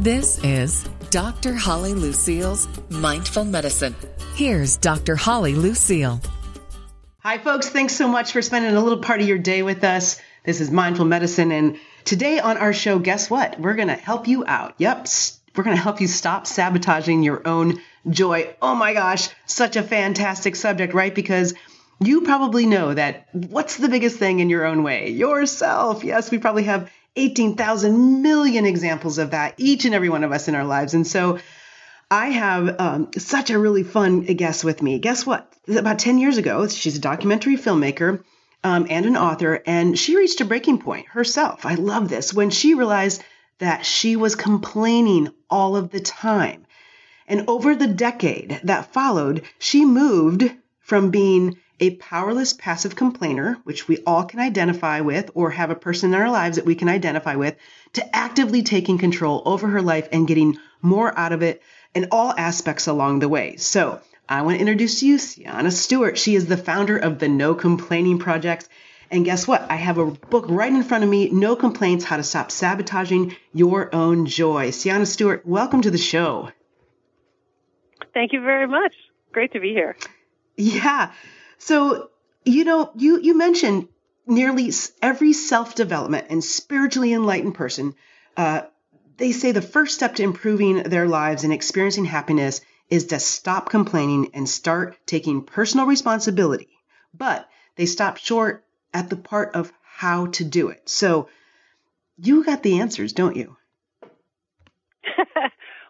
This is Dr. Holly Lucille's Mindful Medicine. Here's Dr. Holly Lucille. Hi, folks. Thanks so much for spending a little part of your day with us. This is Mindful Medicine. And today on our show, guess what? We're going to help you out. Yep. We're going to help you stop sabotaging your own joy. Oh my gosh, such a fantastic subject, right? Because you probably know that what's the biggest thing in your own way? Yourself. Yes, we probably have 18,000 million examples of that, each and every one of us in our lives. And so I have um, such a really fun guest with me. Guess what? About 10 years ago, she's a documentary filmmaker um, and an author, and she reached a breaking point herself. I love this when she realized that she was complaining all of the time. And over the decade that followed, she moved from being a powerless passive complainer, which we all can identify with or have a person in our lives that we can identify with, to actively taking control over her life and getting more out of it in all aspects along the way. So I want to introduce you, Cianna Stewart. She is the founder of the No Complaining Project. And guess what? I have a book right in front of me, No Complaints How to Stop Sabotaging Your Own Joy. Cianna Stewart, welcome to the show. Thank you very much. Great to be here. Yeah. So, you know, you, you mentioned nearly every self development and spiritually enlightened person, uh, they say the first step to improving their lives and experiencing happiness is to stop complaining and start taking personal responsibility. But they stop short at the part of how to do it. So, you got the answers, don't you?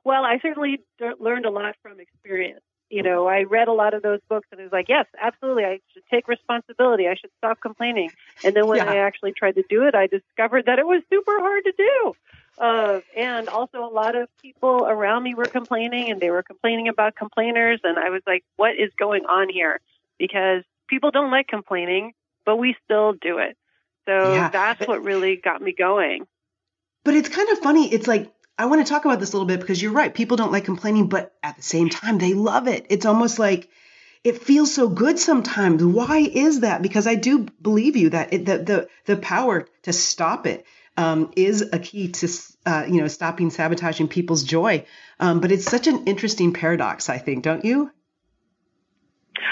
well, I certainly learned a lot from experience you know, I read a lot of those books and it was like, yes, absolutely, I should take responsibility. I should stop complaining. And then when yeah. I actually tried to do it, I discovered that it was super hard to do. Uh, and also, a lot of people around me were complaining and they were complaining about complainers. And I was like, what is going on here? Because people don't like complaining, but we still do it. So yeah. that's what really got me going. But it's kind of funny. It's like I want to talk about this a little bit because you're right. People don't like complaining, but at the same time, they love it. It's almost like it feels so good sometimes. Why is that? Because I do believe you that it, the, the, the power to stop it um, is a key to, uh, you know, stopping sabotaging people's joy. Um, but it's such an interesting paradox, I think, don't you?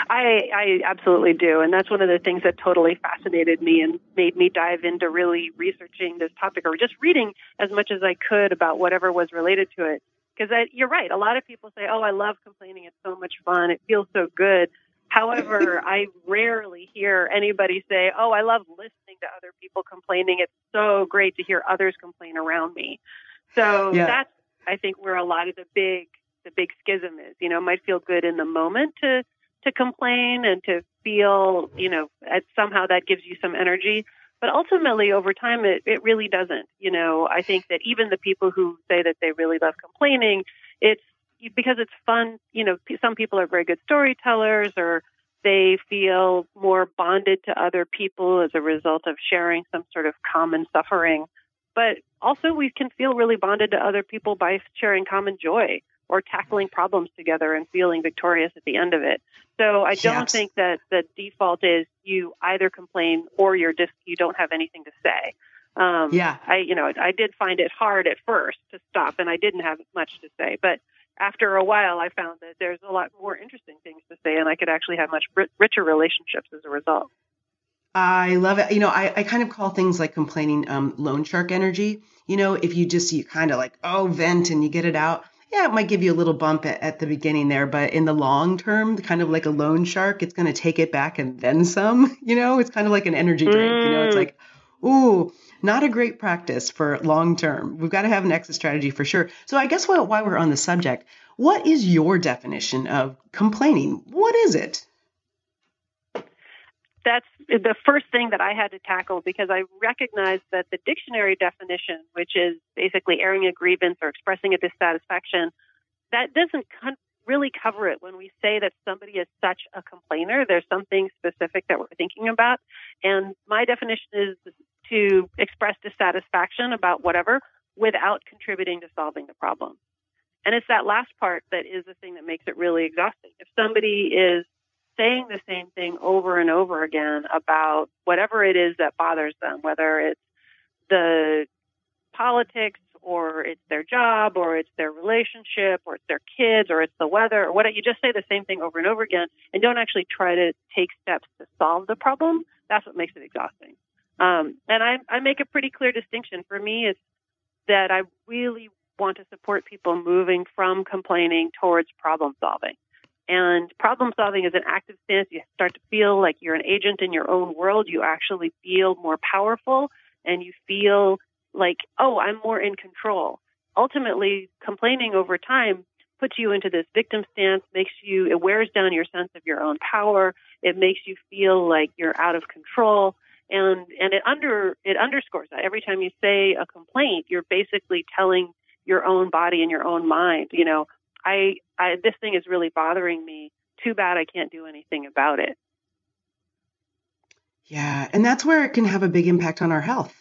I, I absolutely do. And that's one of the things that totally fascinated me and made me dive into really researching this topic or just reading as much as I could about whatever was related to it. Because you're right. A lot of people say, oh, I love complaining. It's so much fun. It feels so good. However, I rarely hear anybody say, oh, I love listening to other people complaining. It's so great to hear others complain around me. So yeah. that's, I think, where a lot of the big, the big schism is. You know, it might feel good in the moment to to complain and to feel, you know, somehow that gives you some energy. But ultimately, over time, it, it really doesn't. You know, I think that even the people who say that they really love complaining, it's because it's fun. You know, some people are very good storytellers or they feel more bonded to other people as a result of sharing some sort of common suffering. But also, we can feel really bonded to other people by sharing common joy or tackling problems together and feeling victorious at the end of it. So I don't yes. think that the default is you either complain or you're just you don't have anything to say. Um, yeah, I you know I did find it hard at first to stop, and I didn't have much to say, but after a while, I found that there's a lot more interesting things to say, and I could actually have much richer relationships as a result. I love it. You know, I, I kind of call things like complaining um, loan shark energy. You know, if you just you kind of like oh vent and you get it out yeah, it might give you a little bump at, at the beginning there, but in the long term, kind of like a loan shark, it's going to take it back and then some. You know, it's kind of like an energy drink. Mm. You know, it's mm. like, ooh, not a great practice for long term. We've got to have an exit strategy for sure. So I guess while, while we're on the subject, what is your definition of complaining? What is it? that's the first thing that I had to tackle because I recognized that the dictionary definition, which is basically airing a grievance or expressing a dissatisfaction, that doesn't really cover it when we say that somebody is such a complainer. There's something specific that we're thinking about. And my definition is to express dissatisfaction about whatever without contributing to solving the problem. And it's that last part that is the thing that makes it really exhausting. If somebody is saying the same thing over and over again about whatever it is that bothers them, whether it's the politics or it's their job or it's their relationship or it's their kids or it's the weather or what you just say the same thing over and over again and don't actually try to take steps to solve the problem. That's what makes it exhausting. Um, and I, I make a pretty clear distinction. For me it's that i really want to support people moving from complaining towards problem solving and problem solving is an active stance. You start to feel like you're an agent in your own world. You actually feel more powerful and you feel like, oh, I'm more in control. Ultimately, complaining over time puts you into this victim stance, makes you, it wears down your sense of your own power. It makes you feel like you're out of control. And, and it under, it underscores that every time you say a complaint, you're basically telling your own body and your own mind, you know, I, I this thing is really bothering me. Too bad I can't do anything about it. Yeah, and that's where it can have a big impact on our health.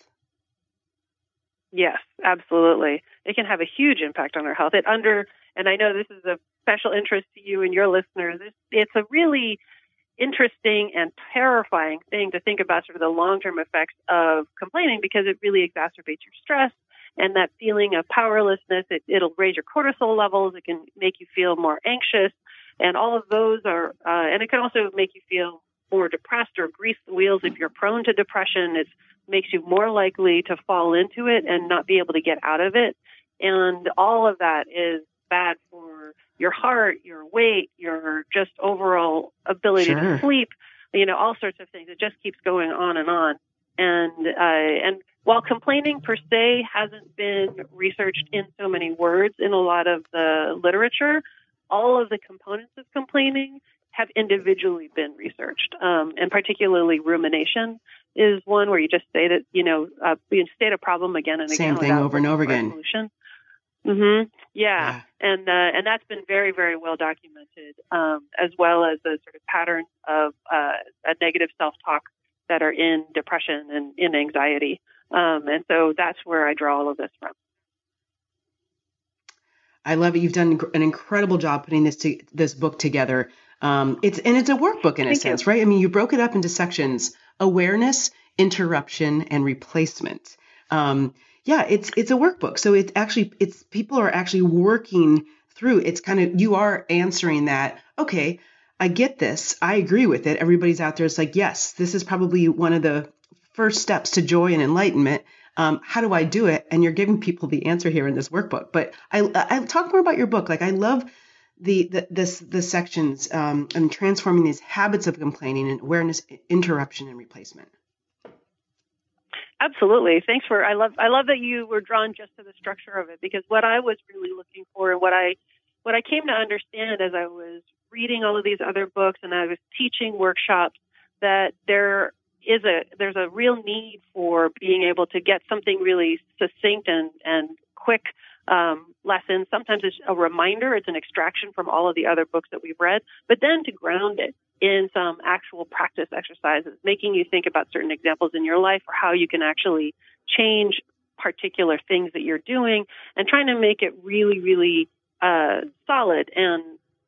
Yes, absolutely. It can have a huge impact on our health. It under, and I know this is of special interest to you and your listeners. It's, it's a really interesting and terrifying thing to think about sort of the long-term effects of complaining because it really exacerbates your stress and that feeling of powerlessness. It, it'll raise your cortisol levels. It can make you feel more anxious, and all of those are. Uh, and it can also make you feel more depressed or grease the wheels if you're prone to depression. It makes you more likely to fall into it and not be able to get out of it. And all of that is bad for your heart, your weight, your just overall ability sure. to sleep, you know, all sorts of things. It just keeps going on and on. And, uh, and while complaining per se hasn't been researched in so many words in a lot of the literature, all of the components of complaining have individually been researched, um, and particularly rumination is one where you just say that you know uh, you state a problem again and again. Same thing over and over again. Mm-hmm. Yeah, yeah. and uh, and that's been very very well documented, um, as well as the sort of pattern of uh, a negative self talk that are in depression and in anxiety. Um, and so that's where I draw all of this from. I love it. You've done an incredible job putting this to, this book together. Um, it's and it's a workbook in Thank a sense, you. right? I mean, you broke it up into sections: awareness, interruption, and replacement. Um, yeah, it's it's a workbook. So it's actually it's people are actually working through. It's kind of you are answering that. Okay, I get this. I agree with it. Everybody's out there. It's like, yes, this is probably one of the first steps to joy and enlightenment. Um, how do I do it? And you're giving people the answer here in this workbook. But I, I talk more about your book. Like I love the, the this the sections um, and transforming these habits of complaining and awareness, interruption, and replacement. Absolutely. Thanks for I love I love that you were drawn just to the structure of it because what I was really looking for and what I what I came to understand as I was reading all of these other books and I was teaching workshops that there is a there's a real need for being able to get something really succinct and and quick um, lesson. Sometimes it's a reminder, it's an extraction from all of the other books that we've read, but then to ground it in some actual practice exercises, making you think about certain examples in your life or how you can actually change particular things that you're doing and trying to make it really, really uh, solid and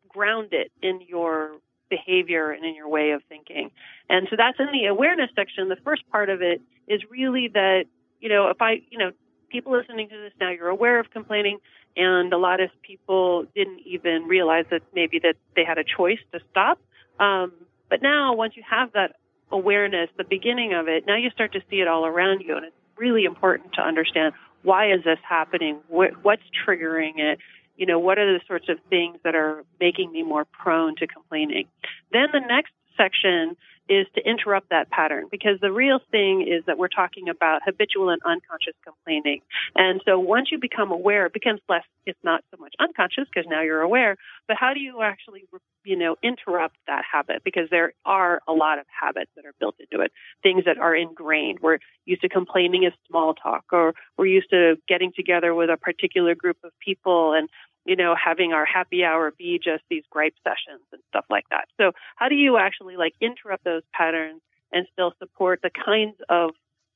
ground it in your behavior and in your way of thinking. And so that's in the awareness section. The first part of it is really that, you know, if I, you know, people listening to this now, you're aware of complaining, and a lot of people didn't even realize that maybe that they had a choice to stop. Um, but now, once you have that awareness, the beginning of it, now you start to see it all around you, and it's really important to understand why is this happening, what's triggering it, you know, what are the sorts of things that are making me more prone to complaining? Then the next section is to interrupt that pattern because the real thing is that we're talking about habitual and unconscious complaining. And so once you become aware, it becomes less, it's not so much unconscious because now you're aware, but how do you actually, you know, interrupt that habit? Because there are a lot of habits that are built into it, things that are ingrained. We're used to complaining as small talk or we're used to getting together with a particular group of people and you know, having our happy hour be just these gripe sessions and stuff like that. So how do you actually like interrupt those patterns and still support the kinds of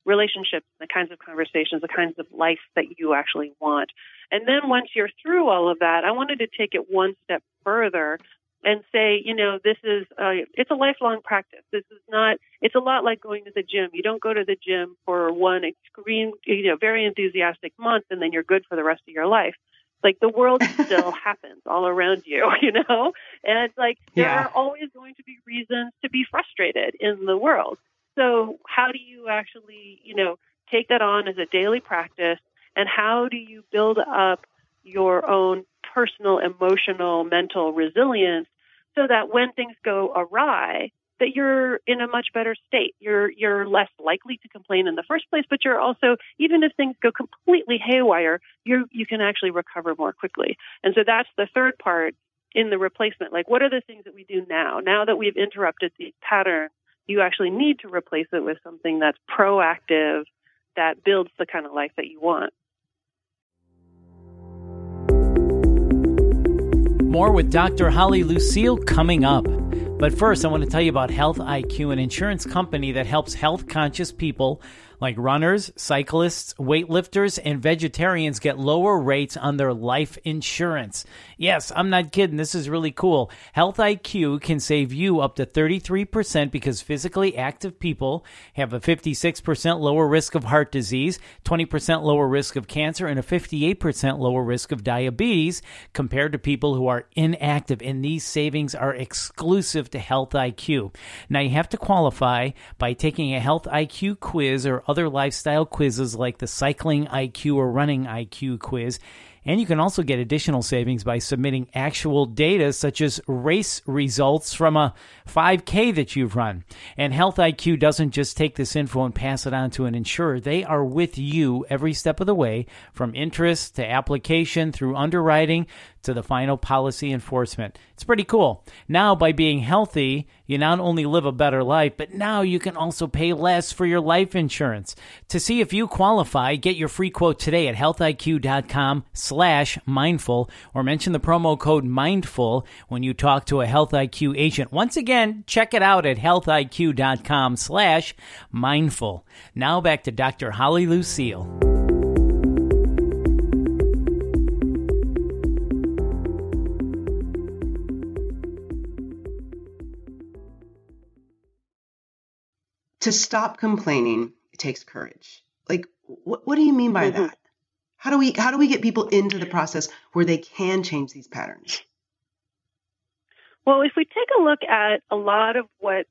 relationships, the kinds of conversations, the kinds of life that you actually want? And then once you're through all of that, I wanted to take it one step further and say, you know, this is a, it's a lifelong practice. This is not. It's a lot like going to the gym. You don't go to the gym for one extreme, you know, very enthusiastic month, and then you're good for the rest of your life. Like the world still happens all around you, you know, and it's like there yeah. are always going to be reasons to be frustrated in the world. So how do you actually, you know, take that on as a daily practice, and how do you build up your own personal, emotional, mental resilience so that when things go awry, that you're in a much better state. You're you're less likely to complain in the first place, but you're also even if things go completely haywire, you you can actually recover more quickly. And so that's the third part in the replacement. Like what are the things that we do now? Now that we've interrupted the pattern, you actually need to replace it with something that's proactive that builds the kind of life that you want. More with Dr. Holly Lucille coming up. But first, I want to tell you about Health IQ, an insurance company that helps health conscious people like runners, cyclists, weightlifters, and vegetarians get lower rates on their life insurance. Yes, I'm not kidding. This is really cool. Health IQ can save you up to 33% because physically active people have a 56% lower risk of heart disease, 20% lower risk of cancer, and a 58% lower risk of diabetes compared to people who are inactive. And these savings are exclusive to Health IQ. Now, you have to qualify by taking a Health IQ quiz or other lifestyle quizzes like the Cycling IQ or Running IQ quiz. And you can also get additional savings by submitting actual data, such as race results from a 5K that you've run. And Health IQ doesn't just take this info and pass it on to an insurer. They are with you every step of the way, from interest to application through underwriting to the final policy enforcement. It's pretty cool. Now, by being healthy, you not only live a better life, but now you can also pay less for your life insurance. To see if you qualify, get your free quote today at healthiq.com slash mindful or mention the promo code mindful when you talk to a Health IQ agent. Once again, check it out at healthiq.com slash mindful. Now back to Dr. Holly Lucille. To stop complaining, it takes courage. Like, what, what do you mean by mm-hmm. that? How do we how do we get people into the process where they can change these patterns? Well, if we take a look at a lot of what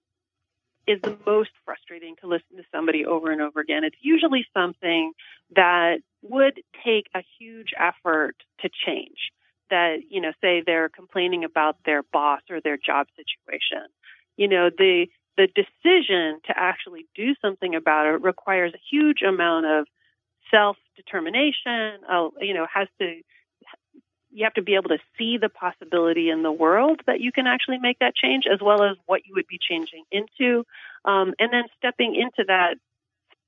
is the most frustrating to listen to somebody over and over again, it's usually something that would take a huge effort to change. That, you know, say they're complaining about their boss or their job situation. You know, the the decision to actually do something about it requires a huge amount of self determination. Uh, you know, has to you have to be able to see the possibility in the world that you can actually make that change, as well as what you would be changing into, um, and then stepping into that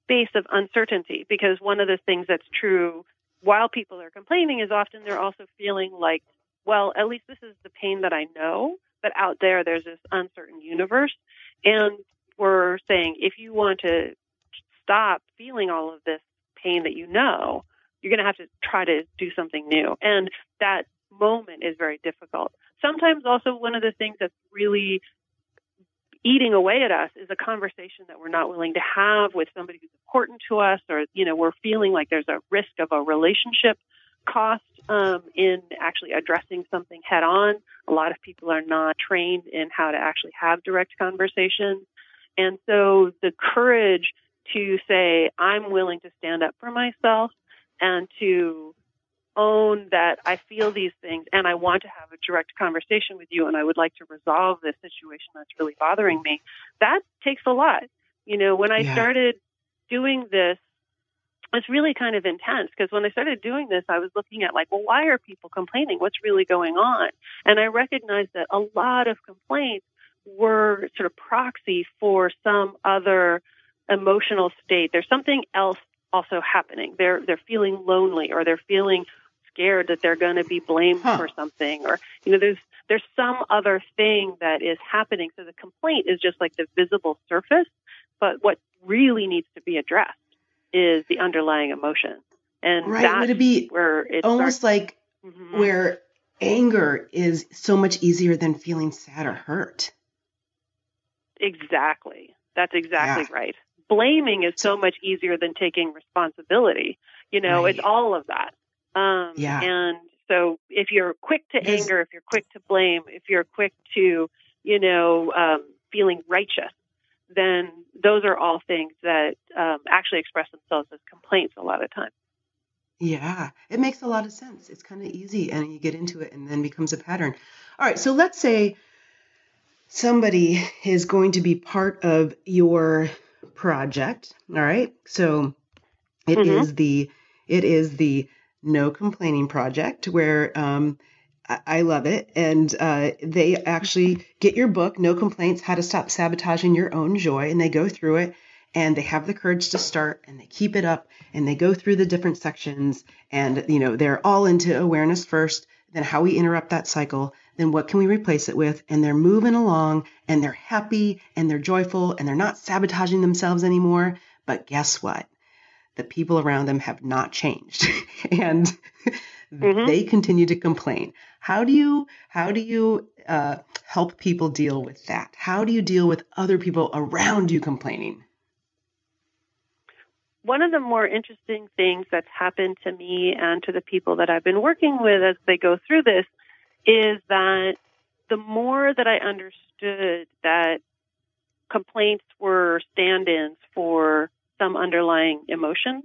space of uncertainty. Because one of the things that's true while people are complaining is often they're also feeling like, well, at least this is the pain that I know, but out there there's this uncertain universe. And we're saying if you want to stop feeling all of this pain that you know, you're going to have to try to do something new. And that moment is very difficult. Sometimes also one of the things that's really eating away at us is a conversation that we're not willing to have with somebody who's important to us or you know we're feeling like there's a risk of a relationship cost um, in actually addressing something head on. A lot of people are not trained in how to actually have direct conversations. And so the courage to say, I'm willing to stand up for myself and to own that I feel these things and I want to have a direct conversation with you and I would like to resolve this situation that's really bothering me. That takes a lot. You know, when I yeah. started doing this it's really kind of intense because when I started doing this, I was looking at like, well, why are people complaining? What's really going on? And I recognized that a lot of complaints were sort of proxy for some other emotional state. There's something else also happening. They're they're feeling lonely or they're feeling scared that they're going to be blamed huh. for something or you know there's there's some other thing that is happening. So the complaint is just like the visible surface, but what really needs to be addressed is the underlying emotion. And right. Would it be where it almost starts, like mm-hmm. where anger is so much easier than feeling sad or hurt. Exactly. That's exactly yeah. right. Blaming is so much easier than taking responsibility. You know, right. it's all of that. Um, yeah. And so if you're quick to anger, if you're quick to blame, if you're quick to, you know, um, feeling righteous, then those are all things that um, actually express themselves as complaints a lot of times. Yeah, it makes a lot of sense. It's kind of easy and you get into it and then becomes a pattern. All right, so let's say somebody is going to be part of your project, all right? So it mm-hmm. is the it is the no complaining project where um, I love it. And uh, they actually get your book, No Complaints How to Stop Sabotaging Your Own Joy. And they go through it and they have the courage to start and they keep it up and they go through the different sections. And, you know, they're all into awareness first, then how we interrupt that cycle, then what can we replace it with? And they're moving along and they're happy and they're joyful and they're not sabotaging themselves anymore. But guess what? The people around them have not changed. and mm-hmm. they continue to complain. How do you how do you uh, help people deal with that? How do you deal with other people around you complaining? One of the more interesting things that's happened to me and to the people that I've been working with as they go through this is that the more that I understood that complaints were stand ins for some underlying emotion,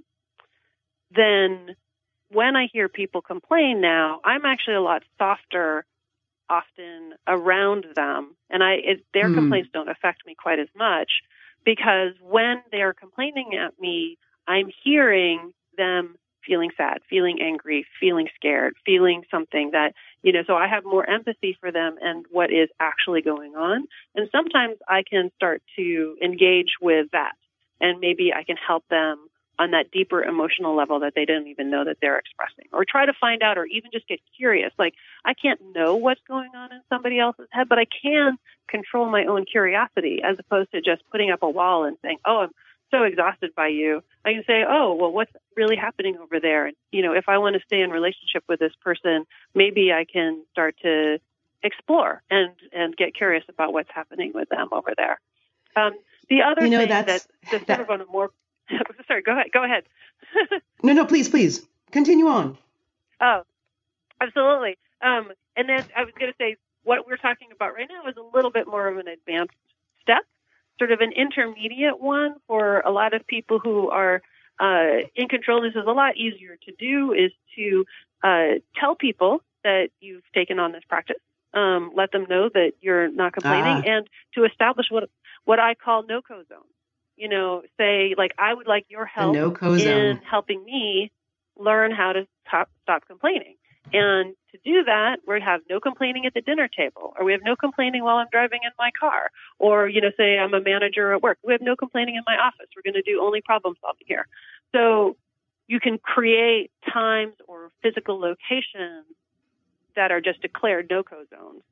then when I hear people complain now, I'm actually a lot softer often around them, and I it, their mm. complaints don't affect me quite as much because when they are complaining at me, I'm hearing them feeling sad, feeling angry, feeling scared, feeling something that you know. So I have more empathy for them and what is actually going on, and sometimes I can start to engage with that, and maybe I can help them on that deeper emotional level that they didn't even know that they're expressing or try to find out or even just get curious. Like i can't know what's going on in somebody else's head but i can control my own curiosity as opposed to just putting up a wall and saying oh i'm so exhausted by you. I can say oh well what's really happening over there? And you know if i want to stay in relationship with this person maybe i can start to explore and and get curious about what's happening with them over there. Um, the other you know, thing that just that, sort of on a more Sorry, go ahead. Go ahead. no, no, please, please continue on. Oh, absolutely. Um, and then I was going to say what we're talking about right now is a little bit more of an advanced step, sort of an intermediate one for a lot of people who are uh, in control. This is a lot easier to do. Is to uh, tell people that you've taken on this practice. Um, let them know that you're not complaining, ah. and to establish what what I call no-co zones you know, say like I would like your help in helping me learn how to stop, stop complaining. And to do that, we have no complaining at the dinner table, or we have no complaining while I'm driving in my car, or you know, say I'm a manager at work. We have no complaining in my office. We're going to do only problem solving here. So you can create times or physical locations that are just declared no-co zones,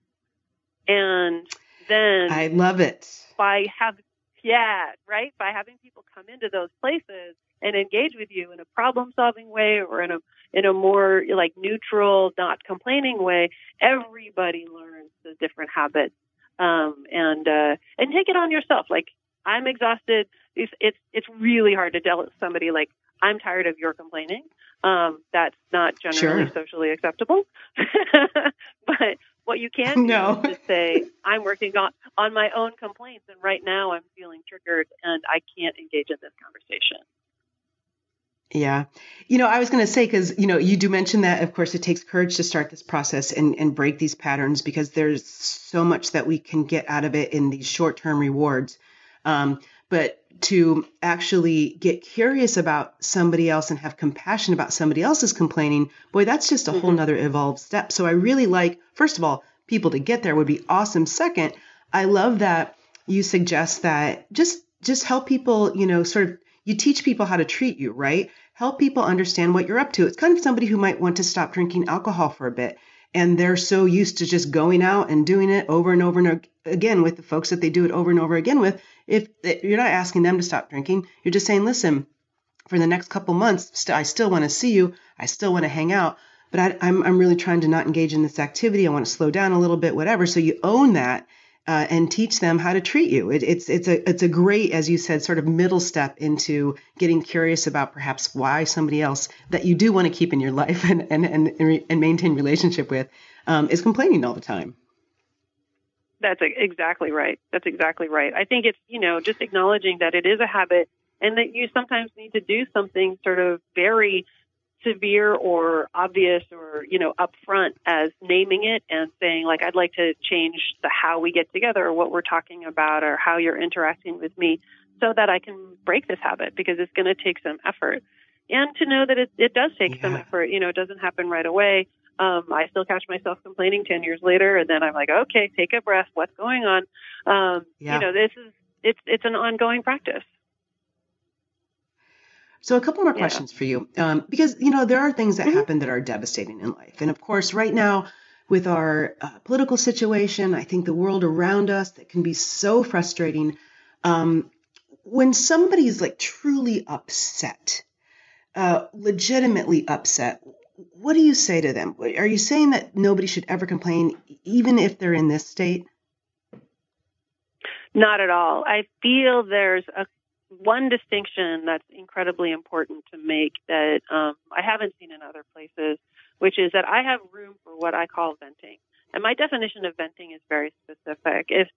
and then I love it by having yeah, right? By having people come into those places and engage with you in a problem solving way or in a in a more like neutral, not complaining way, everybody learns the different habits. Um, and uh, and take it on yourself. Like I'm exhausted. It's it's it's really hard to tell somebody like I'm tired of your complaining. Um, that's not generally sure. socially acceptable. but what you can do no. is say, I'm working on, on my own complaints, and right now I'm feeling triggered and I can't engage in this conversation. Yeah. You know, I was going to say, because, you know, you do mention that, of course, it takes courage to start this process and, and break these patterns because there's so much that we can get out of it in these short term rewards. Um, but to actually get curious about somebody else and have compassion about somebody else's complaining, boy, that's just a mm-hmm. whole nother evolved step. So I really like, first of all, people to get there would be awesome. Second, I love that you suggest that just just help people, you know, sort of you teach people how to treat you, right? Help people understand what you're up to. It's kind of somebody who might want to stop drinking alcohol for a bit and they're so used to just going out and doing it over and over and again with the folks that they do it over and over again with if eh, you're not asking them to stop drinking you're just saying listen for the next couple months i still want to see you i still want to hang out but I, I'm, I'm really trying to not engage in this activity. I want to slow down a little bit, whatever. So you own that uh, and teach them how to treat you. It, it's it's a it's a great, as you said, sort of middle step into getting curious about perhaps why somebody else that you do want to keep in your life and and and, and maintain relationship with um, is complaining all the time. That's exactly right. That's exactly right. I think it's you know just acknowledging that it is a habit and that you sometimes need to do something sort of very severe or obvious or you know upfront as naming it and saying like I'd like to change the how we get together or what we're talking about or how you're interacting with me so that I can break this habit because it's going to take some effort. And to know that it, it does take yeah. some effort you know it doesn't happen right away. Um, I still catch myself complaining 10 years later and then I'm like okay take a breath. What's going on? Um, yeah. you know this is it's it's an ongoing practice so a couple more yeah. questions for you, um, because you know there are things that mm-hmm. happen that are devastating in life, and of course, right now with our uh, political situation, I think the world around us that can be so frustrating. Um, when somebody's like truly upset, uh, legitimately upset, what do you say to them? Are you saying that nobody should ever complain, even if they're in this state? Not at all. I feel there's a one distinction that's incredibly important to make that um, I haven't seen in other places, which is that I have room for what I call venting. And my definition of venting is very specific. If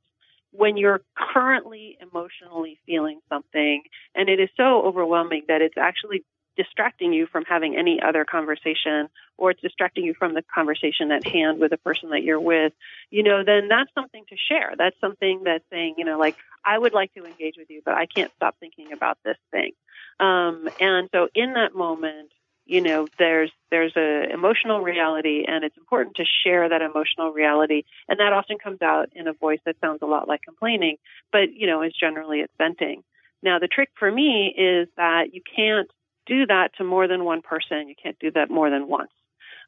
when you're currently emotionally feeling something and it is so overwhelming that it's actually distracting you from having any other conversation or it's distracting you from the conversation at hand with the person that you're with, you know, then that's something to share. That's something that's saying, you know, like, I would like to engage with you, but I can't stop thinking about this thing. Um, and so in that moment, you know, there's there's a emotional reality, and it's important to share that emotional reality, and that often comes out in a voice that sounds a lot like complaining, but you know, is generally it's venting. Now, the trick for me is that you can't do that to more than one person. You can't do that more than once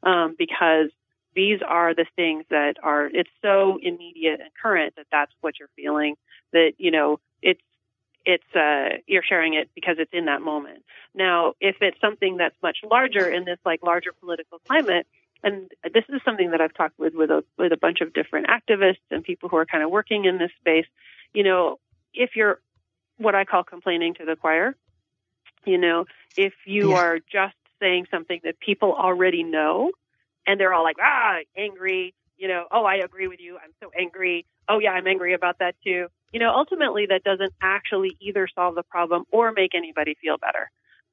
um, because these are the things that are. It's so immediate and current that that's what you're feeling. That you know it's it's uh, you're sharing it because it's in that moment. Now, if it's something that's much larger in this like larger political climate, and this is something that I've talked with with a with a bunch of different activists and people who are kind of working in this space. You know, if you're what I call complaining to the choir, you know, if you yeah. are just saying something that people already know and they're all like, ah, angry, you know, oh, I agree with you. I'm so angry. Oh, yeah, I'm angry about that too. You know, ultimately, that doesn't actually either solve the problem or make anybody feel better.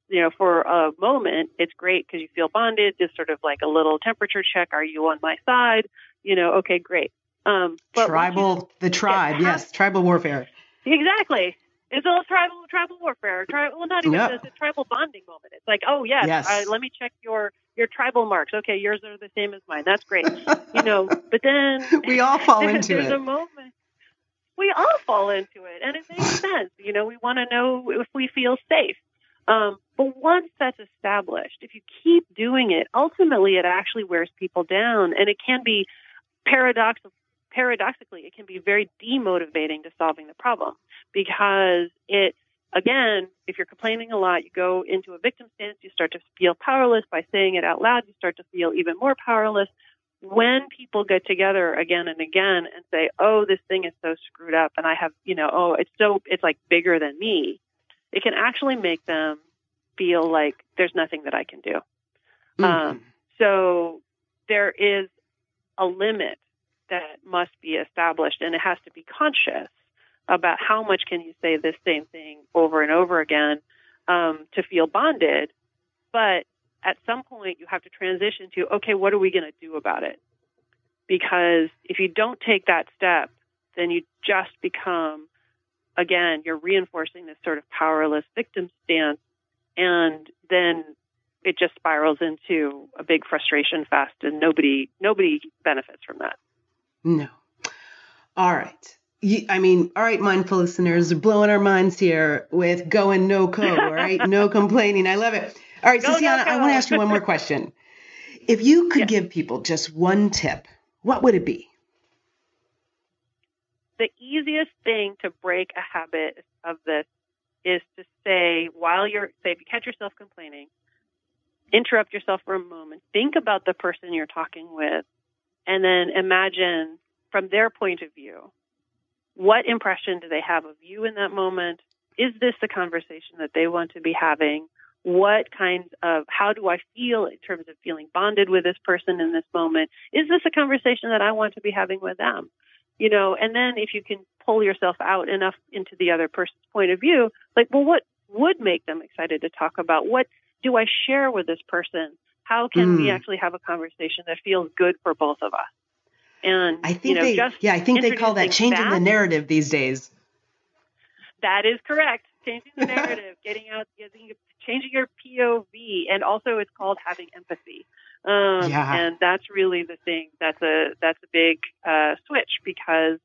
You know, for a moment, it's great because you feel bonded, just sort of like a little temperature check. Are you on my side? You know, okay, great. Um, tribal, the tribe, yes, tribal warfare. Exactly. It's a tribal tribal warfare. Tribal, well, not even yep. a, a tribal bonding moment. It's like, oh yes, yes. Uh, let me check your your tribal marks. Okay, yours are the same as mine. That's great. you know, but then we all fall into there's it. There's a moment. We all fall into it, and it makes sense. You know, we want to know if we feel safe. Um, but once that's established, if you keep doing it, ultimately it actually wears people down, and it can be paradoxical paradoxically, it can be very demotivating to solving the problem because it, again, if you're complaining a lot, you go into a victim stance, you start to feel powerless. By saying it out loud, you start to feel even more powerless. When people get together again and again and say, oh, this thing is so screwed up and I have, you know, oh, it's so, it's like bigger than me, it can actually make them feel like there's nothing that I can do. Mm-hmm. Um, so there is a limit that must be established and it has to be conscious about how much can you say this same thing over and over again um, to feel bonded. But at some point you have to transition to okay what are we going to do about it? Because if you don't take that step then you just become again you're reinforcing this sort of powerless victim stance and then it just spirals into a big frustration fest and nobody nobody benefits from that no. All right. I mean, all right, mindful listeners are blowing our minds here with going no code, all right? no complaining. I love it. All right, Cianna, no I want to ask you one more question. If you could give people just one tip, what would it be? The easiest thing to break a habit of this is to say, while you're, say, if you catch yourself complaining, interrupt yourself for a moment, think about the person you're talking with, and then imagine from their point of view what impression do they have of you in that moment? Is this the conversation that they want to be having? What kinds of, how do I feel in terms of feeling bonded with this person in this moment? Is this a conversation that I want to be having with them? You know, and then if you can pull yourself out enough into the other person's point of view, like, well, what would make them excited to talk about? What do I share with this person? How can mm. we hmm. actually have a conversation that feels good for both of us? And I think you know, they, yeah, I think they call that changing that, the narrative these days. That is correct. Changing the narrative, getting out, getting, changing your POV, and also it's called having empathy. Um, yeah. And that's really the thing. That's a that's a big uh, switch because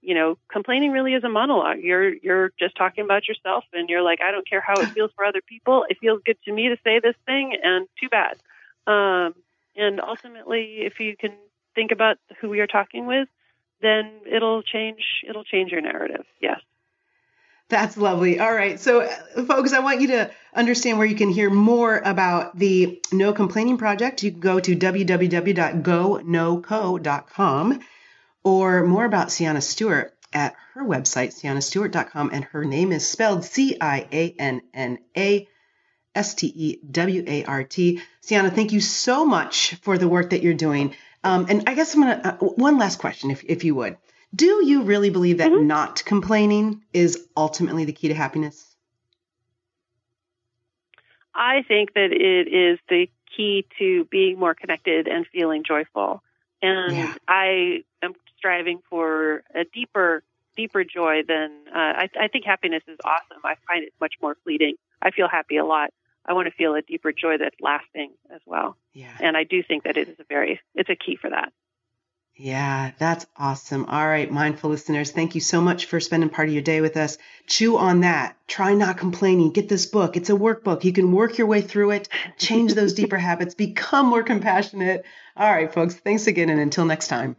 you know complaining really is a monologue. You're you're just talking about yourself, and you're like, I don't care how it feels for other people. It feels good to me to say this thing, and too bad. Um, and ultimately, if you can think about who we are talking with, then it'll change it'll change your narrative. Yes. That's lovely. All right. So, uh, folks, I want you to understand where you can hear more about the No Complaining Project. You can go to www.gonoco.com or more about Cianna Stewart at her website, ciannastewart.com. And her name is spelled C I A N N A S T E W A R T. Cianna, thank you so much for the work that you're doing. Um, and I guess I'm going to, uh, one last question, if, if you would. Do you really believe that mm-hmm. not complaining is ultimately the key to happiness? I think that it is the key to being more connected and feeling joyful. And yeah. I am striving for a deeper, deeper joy than uh, I, I think happiness is awesome. I find it much more fleeting. I feel happy a lot. I want to feel a deeper joy that's lasting as well. Yeah. And I do think that it is a very, it's a key for that. Yeah, that's awesome. All right, mindful listeners, thank you so much for spending part of your day with us. Chew on that. Try not complaining. Get this book. It's a workbook. You can work your way through it, change those deeper habits, become more compassionate. All right, folks, thanks again, and until next time.